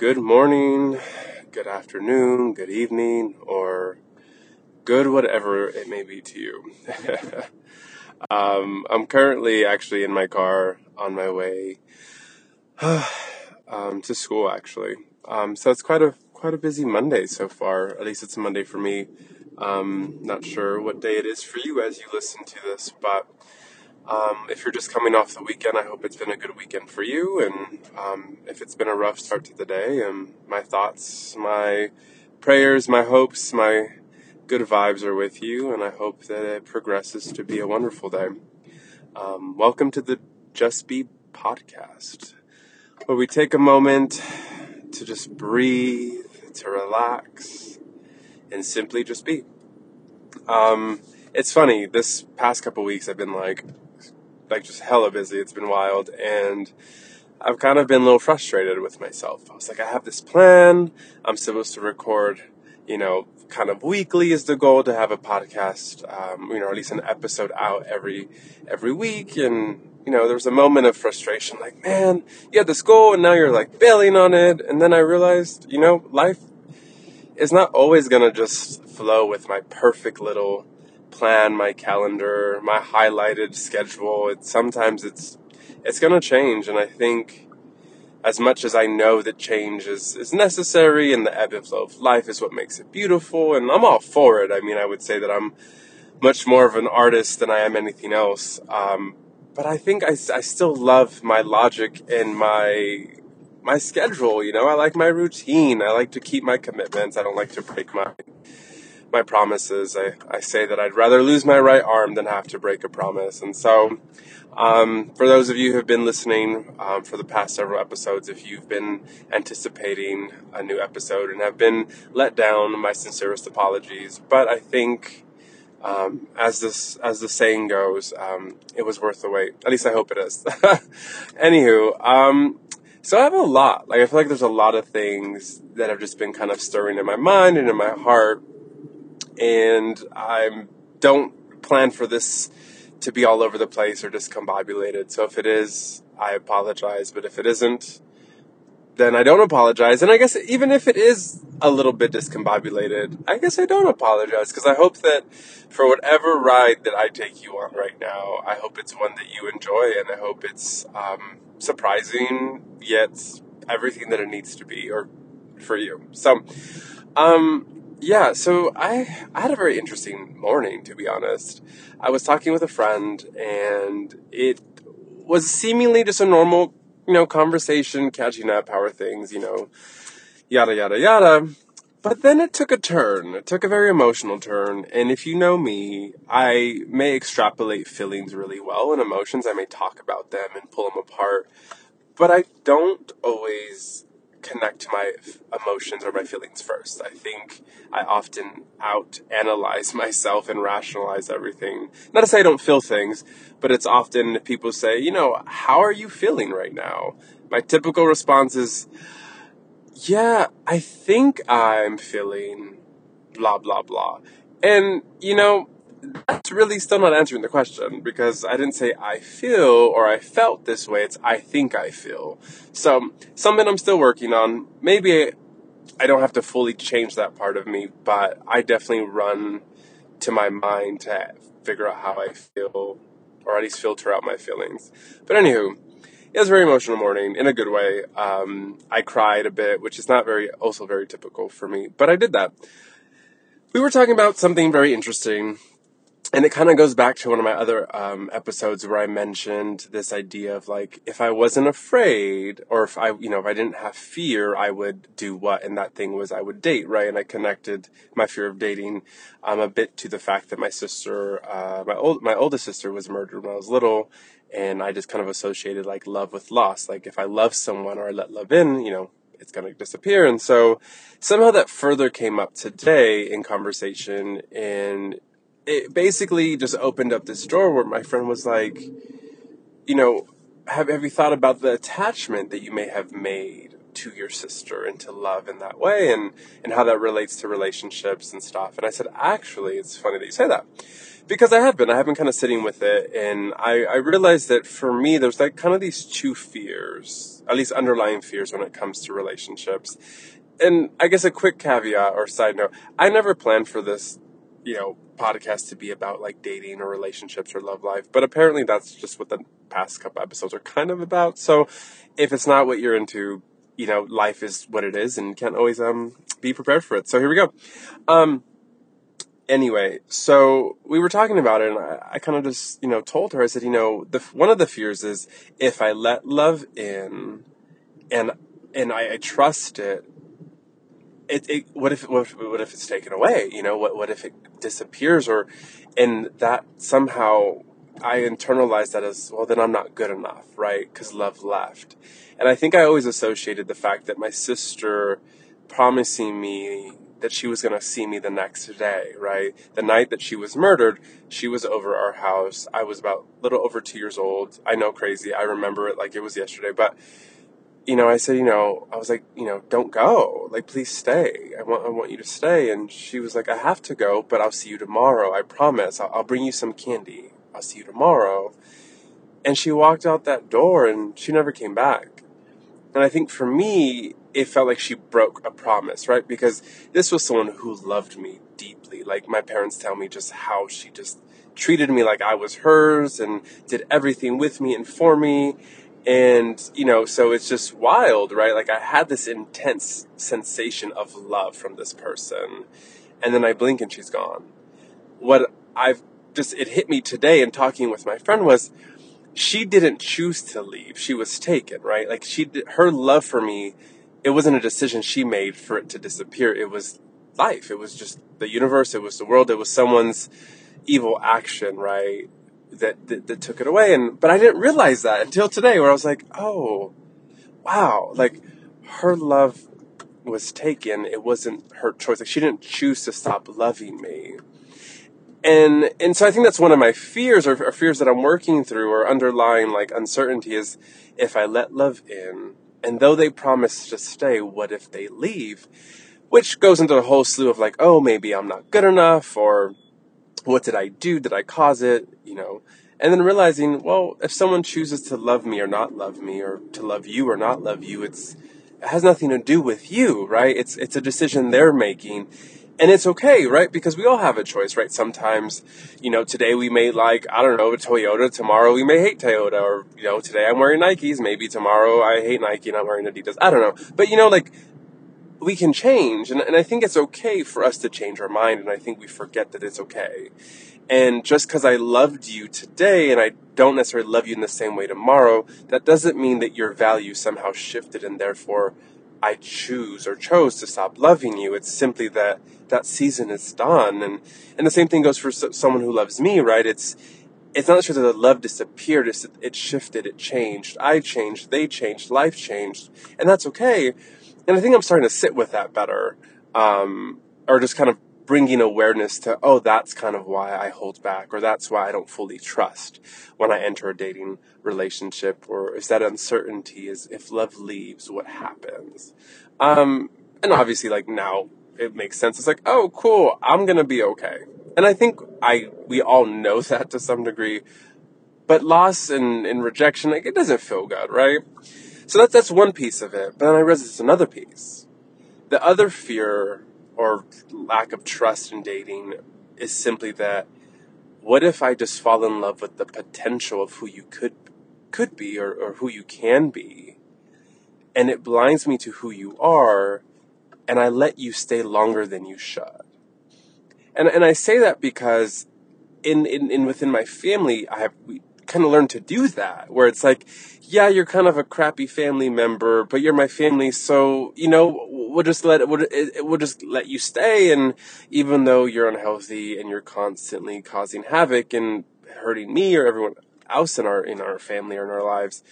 good morning, good afternoon, good evening, or good whatever it may be to you. um, I'm currently actually in my car on my way um, to school, actually. Um, so it's quite a quite a busy Monday so far. At least it's a Monday for me. Um, not sure what day it is for you as you listen to this, but um, if you're just coming off the weekend, I hope it's been a good weekend for you. And um, if it's been a rough start to the day, um, my thoughts, my prayers, my hopes, my good vibes are with you. And I hope that it progresses to be a wonderful day. Um, welcome to the Just Be podcast, where we take a moment to just breathe, to relax, and simply just be. Um, it's funny. This past couple weeks, I've been like, like just hella busy. It's been wild, and I've kind of been a little frustrated with myself. I was like, I have this plan. I'm supposed to record, you know, kind of weekly is the goal to have a podcast, um, you know, at least an episode out every every week. And you know, there was a moment of frustration, like, man, you had this goal, and now you're like bailing on it. And then I realized, you know, life is not always gonna just flow with my perfect little plan, my calendar, my highlighted schedule. It, sometimes it's it's going to change, and I think as much as I know that change is, is necessary and the ebb and flow of life is what makes it beautiful, and I'm all for it. I mean, I would say that I'm much more of an artist than I am anything else. Um, but I think I, I still love my logic and my my schedule. You know, I like my routine. I like to keep my commitments. I don't like to break my my promises. I, I say that I'd rather lose my right arm than have to break a promise. And so, um, for those of you who have been listening um, for the past several episodes, if you've been anticipating a new episode and have been let down, my sincerest apologies. But I think. Um, as this as the saying goes, um, it was worth the wait. At least I hope it is. Anywho, um, so I have a lot. Like I feel like there's a lot of things that have just been kind of stirring in my mind and in my heart and I don't plan for this to be all over the place or discombobulated. So if it is, I apologize. But if it isn't, then I don't apologize. And I guess even if it is a little bit discombobulated, I guess I don't apologize because I hope that for whatever ride that I take you on right now, I hope it's one that you enjoy and I hope it's um, surprising yet everything that it needs to be or for you. So, um, yeah, so I I had a very interesting morning to be honest. I was talking with a friend and it was seemingly just a normal, you know, conversation, catching up, how are things, you know, yada yada yada. But then it took a turn. It took a very emotional turn. And if you know me, I may extrapolate feelings really well and emotions. I may talk about them and pull them apart. But I don't always connect to my emotions or my feelings first. I think I often out analyze myself and rationalize everything. Not to say I don't feel things, but it's often people say, you know, how are you feeling right now? My typical response is, yeah, I think I'm feeling blah, blah, blah. And, you know, that's really still not answering the question because I didn't say I feel or I felt this way. It's I think I feel. So something I'm still working on. Maybe I don't have to fully change that part of me, but I definitely run to my mind to figure out how I feel or at least filter out my feelings. But anywho, it was a very emotional morning in a good way. Um, I cried a bit, which is not very, also very typical for me, but I did that. We were talking about something very interesting and it kind of goes back to one of my other um, episodes where I mentioned this idea of like if I wasn't afraid or if I you know if I didn't have fear I would do what and that thing was I would date right and I connected my fear of dating um, a bit to the fact that my sister uh, my old my oldest sister was murdered when I was little and I just kind of associated like love with loss like if I love someone or I let love in you know it's going to disappear. And so somehow that further came up today in conversation and it basically just opened up this door where my friend was like, you know, have have you thought about the attachment that you may have made to your sister and to love in that way and, and how that relates to relationships and stuff. And I said, actually, it's funny that you say that because I have been, I have been kind of sitting with it and I, I realized that for me, there's like kind of these two fears, at least underlying fears when it comes to relationships. And I guess a quick caveat or side note, I never planned for this, you know, podcast to be about like dating or relationships or love life, but apparently that's just what the past couple episodes are kind of about. So if it's not what you're into, you know, life is what it is and you can't always um be prepared for it. So here we go. Um anyway, so we were talking about it, and I, I kind of just, you know, told her. I said, you know, the one of the fears is if I let love in, and and I, I trust it, it, it what if what what if it's taken away? You know, what what if it disappears, or and that somehow I internalize that as well. Then I'm not good enough, right? Because love left, and I think I always associated the fact that my sister promising me that she was going to see me the next day, right? The night that she was murdered, she was over our house. I was about a little over two years old. I know crazy. I remember it like it was yesterday, but you know, I said, you know, I was like, you know, don't go. Like, please stay. I want, I want you to stay. And she was like, I have to go, but I'll see you tomorrow. I promise. I'll, I'll bring you some candy. I'll see you tomorrow. And she walked out that door and she never came back. And I think for me, it felt like she broke a promise, right? Because this was someone who loved me deeply. Like my parents tell me just how she just treated me like I was hers and did everything with me and for me. And, you know, so it's just wild, right? Like I had this intense sensation of love from this person. And then I blink and she's gone. What I've just, it hit me today in talking with my friend was, she didn't choose to leave. She was taken, right? Like she, her love for me, it wasn't a decision she made for it to disappear. It was life. It was just the universe. It was the world. It was someone's evil action, right? That, that, that took it away. And, but I didn't realize that until today where I was like, oh, wow. Like her love was taken. It wasn't her choice. Like she didn't choose to stop loving me and and so I think that's one of my fears or, or, fears that I'm working through or underlying like uncertainty is if I let love in and though they promise to stay, what if they leave? Which goes into a whole slew of like, oh, maybe I'm not good enough or what did I do? Did I cause it? You know, and then realizing, well, if someone chooses to love me or not love me or to love you or not love you, it's it has nothing to do with you, right? It's it's a decision they're making and it's okay, right? Because we all have a choice, right? Sometimes, you know, today we may like, I don't know, Toyota. Tomorrow we may hate Toyota. Or, you know, today I'm wearing Nikes. Maybe tomorrow I hate Nike and I'm wearing Adidas. I don't know. But, you know, like, we can change. And, and I think it's okay for us to change our mind. And I think we forget that it's okay. And just because I loved you today and I don't necessarily love you in the same way tomorrow, that doesn't mean that your value somehow shifted and therefore I choose or chose to stop loving you. It's simply that that season is done. And, and the same thing goes for someone who loves me, right? It's, it's not just that the love disappeared, it's, it shifted, it changed. I changed, they changed, life changed. And that's okay. And I think I'm starting to sit with that better. Um, or just kind of bringing awareness to, oh, that's kind of why I hold back, or that's why I don't fully trust when I enter a dating relationship, or is that uncertainty is if love leaves, what happens? Um, and obviously, like now, it makes sense. It's like, oh, cool, I'm gonna be okay. And I think I we all know that to some degree, but loss and, and rejection, like it doesn't feel good, right? So that's that's one piece of it. But then I realized it's another piece. The other fear or lack of trust in dating is simply that what if I just fall in love with the potential of who you could could be or, or who you can be and it blinds me to who you are and I let you stay longer than you should. And and I say that because in in, in within my family I have we kind of learned to do that where it's like yeah, you're kind of a crappy family member, but you're my family, so you know we'll just let we'll, we'll just let you stay. And even though you're unhealthy and you're constantly causing havoc and hurting me or everyone else in our in our family or in our lives,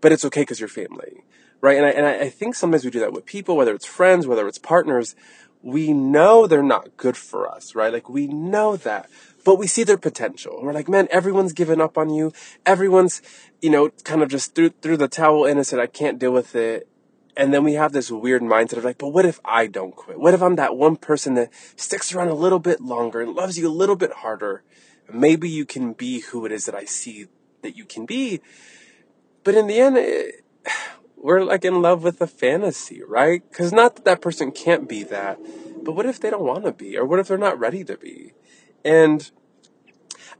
but it's okay because you're family, right? And I and I think sometimes we do that with people, whether it's friends, whether it's partners. We know they're not good for us, right? Like we know that, but we see their potential. We're like, man, everyone's given up on you. Everyone's, you know, kind of just threw, threw the towel in and said, I can't deal with it. And then we have this weird mindset of like, but what if I don't quit? What if I'm that one person that sticks around a little bit longer and loves you a little bit harder? Maybe you can be who it is that I see that you can be. But in the end, it, we're like in love with the fantasy, right? Because not that that person can't be that, but what if they don't want to be? Or what if they're not ready to be? And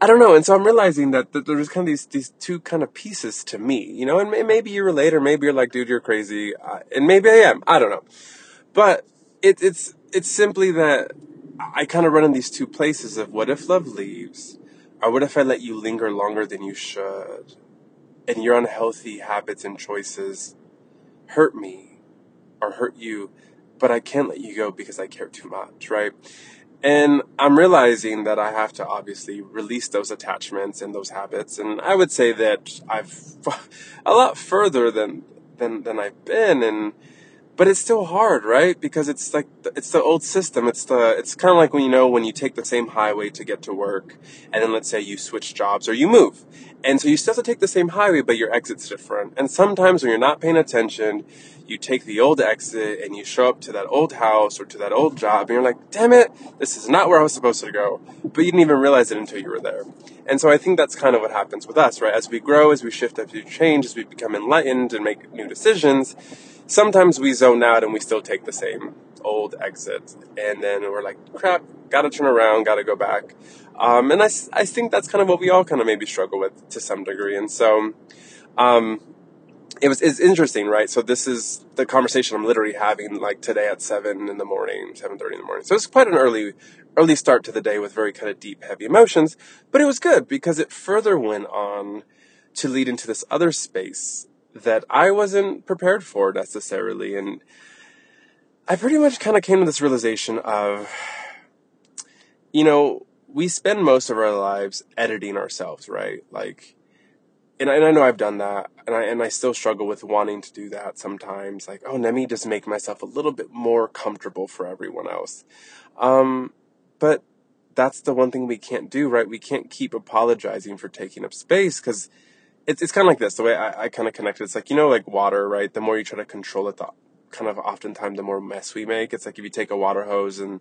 I don't know. And so I'm realizing that, that there's kind of these, these two kind of pieces to me, you know, and maybe you relate or maybe you're like, dude, you're crazy. Uh, and maybe I am. I don't know. But it, it's, it's simply that I kind of run in these two places of what if love leaves? Or what if I let you linger longer than you should? And your unhealthy habits and choices hurt me or hurt you, but I can't let you go because I care too much, right? And I'm realizing that I have to obviously release those attachments and those habits. And I would say that I've a lot further than, than, than I've been. And, but it's still hard, right? Because it's like, it's the old system. It's the, it's kind of like when you know, when you take the same highway to get to work and then let's say you switch jobs or you move. And so you still have to take the same highway, but your exit's different. And sometimes when you're not paying attention, you take the old exit and you show up to that old house or to that old job and you're like, damn it, this is not where I was supposed to go. But you didn't even realize it until you were there. And so I think that's kind of what happens with us, right? As we grow, as we shift, as we change, as we become enlightened and make new decisions, sometimes we zone out and we still take the same old exit. And then we're like, crap, gotta turn around, gotta go back. Um, and I, I think that's kind of what we all kind of maybe struggle with to some degree. And so, um, it was it's interesting, right? So this is the conversation I'm literally having like today at seven in the morning, seven thirty in the morning. So it's quite an early early start to the day with very kind of deep, heavy emotions. But it was good because it further went on to lead into this other space that I wasn't prepared for necessarily. And I pretty much kind of came to this realization of, you know, we spend most of our lives editing ourselves, right? Like and I, and I know I've done that, and I and I still struggle with wanting to do that sometimes. Like, oh, let me just make myself a little bit more comfortable for everyone else. Um, but that's the one thing we can't do, right? We can't keep apologizing for taking up space because it's it's kind of like this. The way I, I kind of connect it, it's like you know, like water, right? The more you try to control it, the kind of oftentimes the more mess we make. It's like if you take a water hose and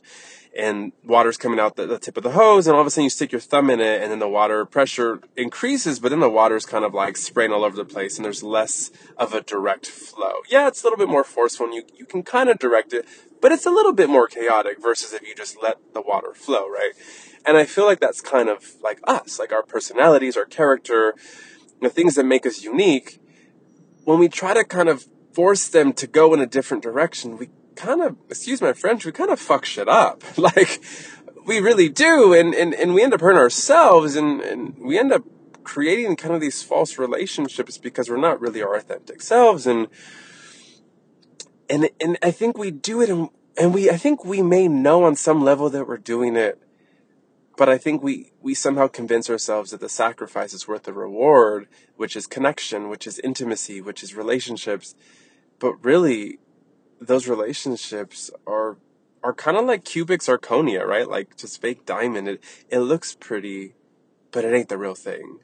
and water's coming out the, the, tip of the hose, and all of a sudden you stick your thumb in it, and then the water pressure increases, but then the water's kind of like spraying all over the place, and there's less of a direct flow. Yeah, it's a little bit more forceful, and you you can kind of direct it, but it's a little bit more chaotic versus if you just let the water flow, right? And I feel like that's kind of like us, like our personalities, our character, the things that make us unique. When we try to kind of force them to go in a different direction, we kind of, excuse my French, we kind of fuck shit up. like, we really do. And, and, and we end up hurting ourselves and, and we end up creating kind of these false relationships because we're not really our authentic selves. And, and, and I think we do it and, and we, I think we may know on some level that we're doing it but I think we, we somehow convince ourselves that the sacrifice is worth the reward, which is connection, which is intimacy, which is relationships. But really, those relationships are are kind of like cubic zirconia, right? Like just fake diamond. It it looks pretty, but it ain't the real thing.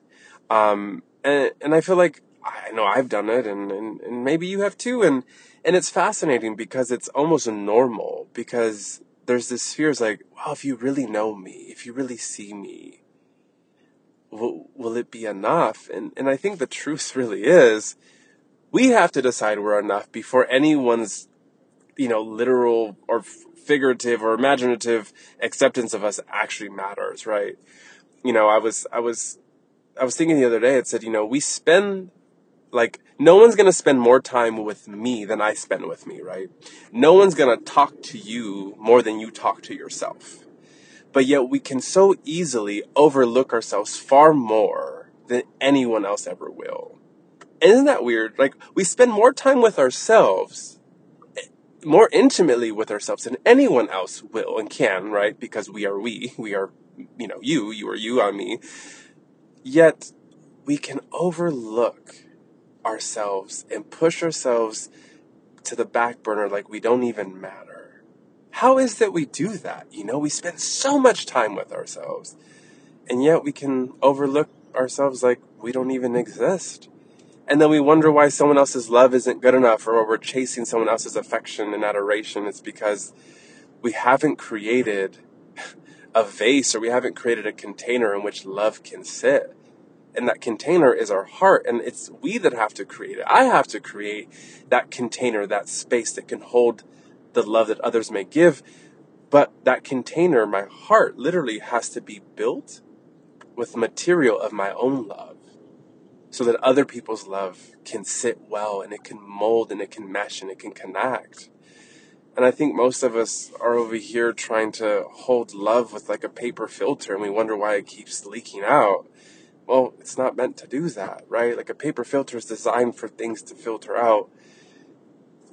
Um, and and I feel like I know I've done it, and, and and maybe you have too. And and it's fascinating because it's almost normal because there's this fear is like, wow, if you really know me, if you really see me, will, will it be enough? And, and I think the truth really is, we have to decide we're enough before anyone's, you know, literal or figurative or imaginative acceptance of us actually matters, right? You know, I was, I was, I was thinking the other day, it said, you know, we spend like, no one's gonna spend more time with me than I spend with me, right? No one's gonna talk to you more than you talk to yourself. But yet we can so easily overlook ourselves far more than anyone else ever will. Isn't that weird? Like, we spend more time with ourselves, more intimately with ourselves than anyone else will and can, right? Because we are we. We are, you know, you, you are you, I'm me. Yet, we can overlook ourselves and push ourselves to the back burner like we don't even matter. How is that we do that? You know, we spend so much time with ourselves, and yet we can overlook ourselves like we don't even exist. And then we wonder why someone else's love isn't good enough or we're chasing someone else's affection and adoration. It's because we haven't created a vase or we haven't created a container in which love can sit. And that container is our heart, and it's we that have to create it. I have to create that container, that space that can hold the love that others may give. But that container, my heart, literally has to be built with material of my own love so that other people's love can sit well and it can mold and it can mesh and it can connect. And I think most of us are over here trying to hold love with like a paper filter and we wonder why it keeps leaking out. Well, it's not meant to do that, right? Like a paper filter is designed for things to filter out.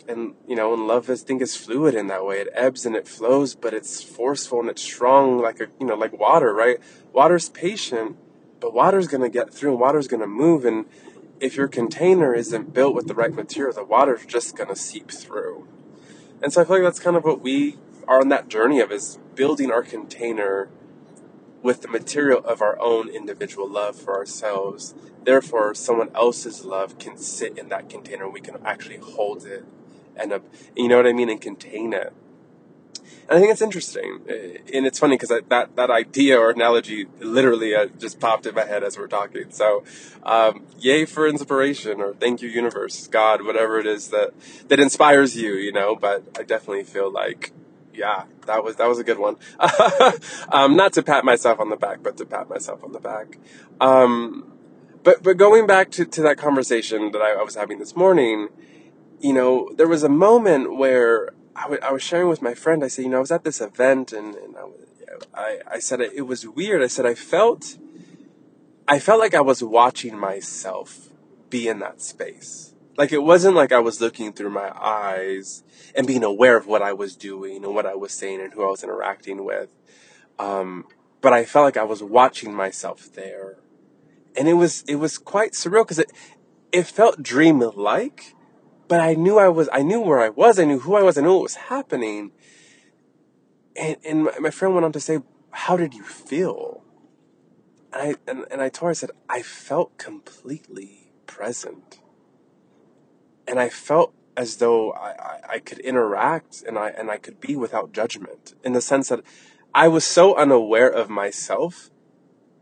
And, you know, and love, I think, is fluid in that way. It ebbs and it flows, but it's forceful and it's strong like a, you know, like water, right? Water's patient but water's going to get through and water's going to move. And if your container isn't built with the right material, the water's just going to seep through. And so I feel like that's kind of what we are on that journey of is building our container with the material of our own individual love for ourselves. Therefore, someone else's love can sit in that container. We can actually hold it and, you know what I mean, and contain it. And I think it's interesting, eh, and it's funny because that that idea or analogy literally uh, just popped in my head as we're talking. So, um, yay for inspiration, or thank you, universe, God, whatever it is that that inspires you, you know. But I definitely feel like, yeah, that was that was a good one. um, not to pat myself on the back, but to pat myself on the back. Um, but but going back to to that conversation that I, I was having this morning, you know, there was a moment where I, w- I was sharing with my friend. I said, you know, I was at this event and, and I, I, I said it, it was weird. I said I felt, I felt like I was watching myself be in that space. Like it wasn't like I was looking through my eyes and being aware of what I was doing and what I was saying and who I was interacting with. Um, but I felt like I was watching myself there, and it was it was quite surreal because it it felt dream like but I knew I was, I knew where I was, I knew who I was, I knew what was happening. And, and my, my friend went on to say, How did you feel? And I, and, and I told her, I said, I felt completely present. And I felt as though I, I, I could interact and I, and I could be without judgment in the sense that I was so unaware of myself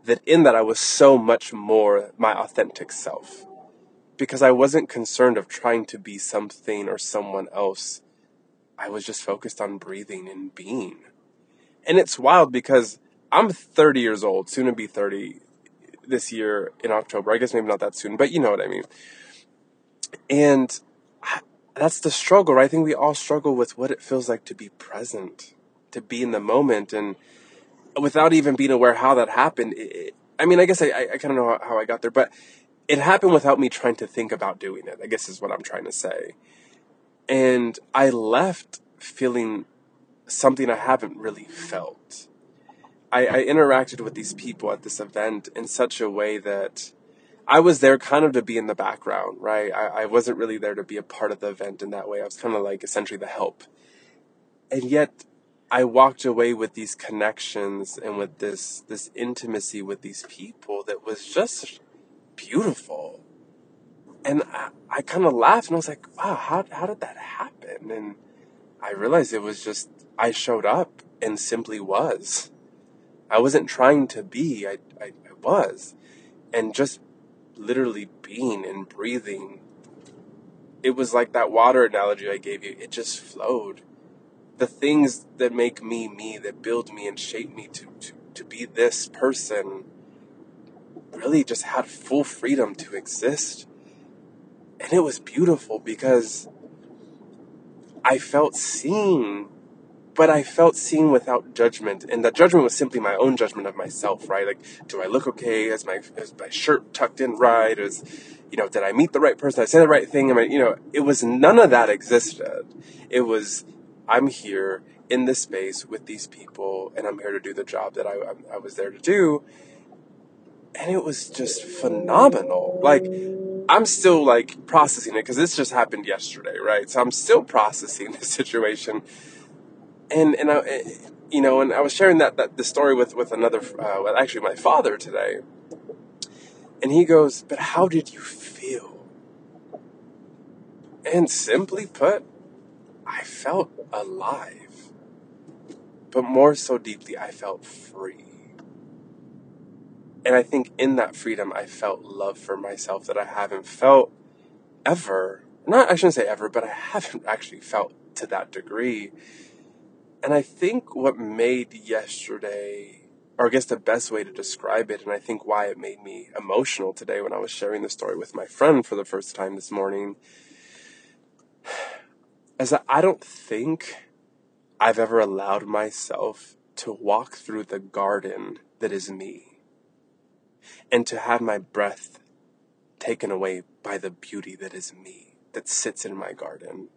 that in that I was so much more my authentic self because I wasn't concerned of trying to be something or someone else. I was just focused on breathing and being. And it's wild because I'm 30 years old, soon to be 30 this year in October. I guess maybe not that soon, but you know what I mean. And that's the struggle, right? I think we all struggle with what it feels like to be present, to be in the moment, and without even being aware how that happened. It, I mean, I guess I, I kind of know how, how I got there, but it happened without me trying to think about doing it, I guess is what I'm trying to say. And I left feeling something I haven't really felt. I, I interacted with these people at this event in such a way that I was there kind of to be in the background, right? I, I wasn't really there to be a part of the event in that way. I was kind of like essentially the help. And yet I walked away with these connections and with this this intimacy with these people that was just beautiful. And I, I kind of laughed and I was like, wow, how, how did that happen? And I realized it was just, I showed up and simply was. I wasn't trying to be, I, I, I was. And just literally being and breathing. It was like that water analogy I gave you. It just flowed. The things that make me me, that build me and shape me to, to, to be this person really just had full freedom to exist. And it was beautiful because I felt seen, but I felt seen without judgment. And the judgment was simply my own judgment of myself, right? Like, do I look okay? Is my, is my shirt tucked in right? Is, you know, did I meet the right person? Did I say the right thing? I, you know, it was none of that existed. It was, I'm here in this space with these people and I'm here to do the job that I, I was there to do and it was just phenomenal. Like, I'm still like processing it because this just happened yesterday, right? So I'm still processing the situation, and and I, you know, and I was sharing that that the story with with another, uh, well, actually my father today, and he goes, "But how did you feel?" And simply put, I felt alive. But more so deeply, I felt free. And I think in that freedom, I felt love for myself that I haven't felt ever. Not, I shouldn't say ever, but I haven't actually felt to that degree. And I think what made yesterday, or I guess the best way to describe it, and I think why it made me emotional today when I was sharing the story with my friend for the first time this morning, is that I don't think I've ever allowed myself to walk through the garden that is me and to have my breath taken away by the beauty that is me, that sits in my garden.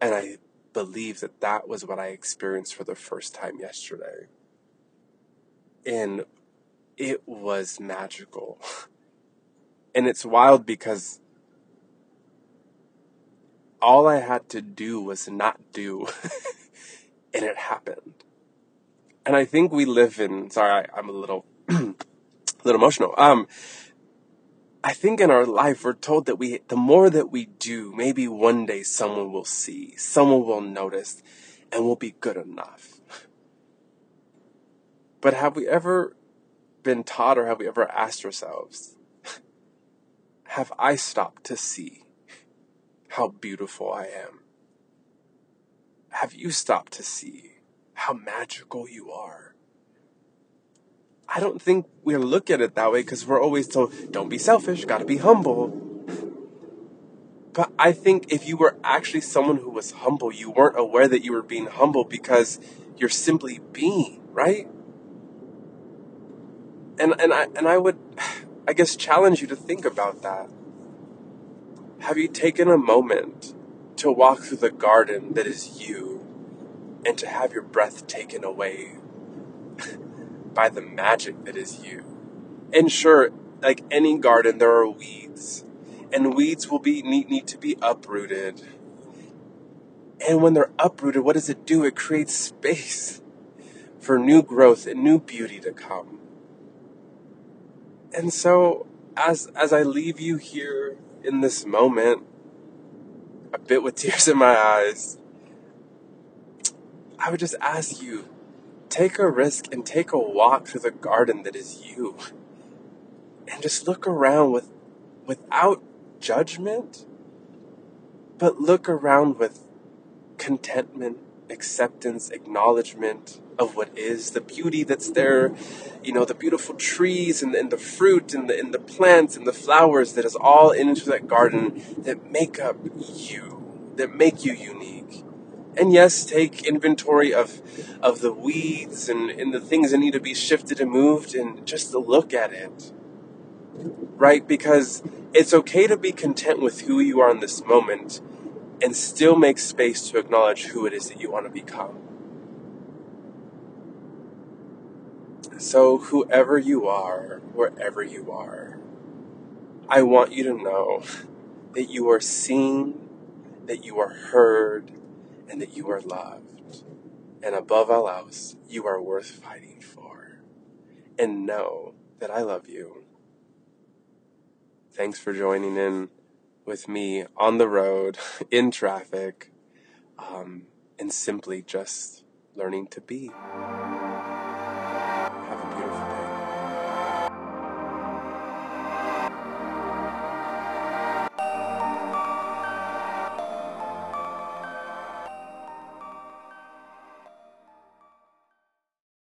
And I believe that that was what I experienced for the first time yesterday. And it was magical. And it's wild because all I had to do was not do, and it happened. And I think we live in, sorry, I, am a little, a little emotional. Um, I think in our life, we're told that we, the more that we do, maybe one day someone will see, someone will notice, and we'll be good enough. But have we ever been taught or have we ever asked ourselves, have I stopped to see how beautiful I am? Have you stopped to see how magical you are? I don't think we look at it that way because we're always told, don't be selfish, gotta be humble. But I think if you were actually someone who was humble, you weren't aware that you were being humble because you're simply being, right? And and I and I would I guess challenge you to think about that. Have you taken a moment to walk through the garden that is you and to have your breath taken away by the magic that is you. And sure, like any garden, there are weeds, and weeds will be need, need to be uprooted. And when they're uprooted, what does it do? It creates space for new growth and new beauty to come. And so, as as I leave you here in this moment, a bit with tears in my eyes, I would just ask you take a risk and take a walk through the garden that is you. And just look around with without judgment, but look around with contentment, acceptance, acknowledgement of what is, the beauty that's there, you know, the beautiful trees and, and the fruit and the, and the plants and the flowers that is all into that garden that make up you, that make you unique and yes, take inventory of of the weeds and, and the things that need to be shifted and moved and just to look at it. Right? Because it's okay to be content with who you are in this moment and still make space to acknowledge who it is that you want to become. So, whoever you are, wherever you are, I want you to know that you are seen, that you are heard, and that you are loved. And above all else, you are worth fighting for. And know that I love you. Thanks for joining in with me on the road, in traffic, um, and simply just learning to be.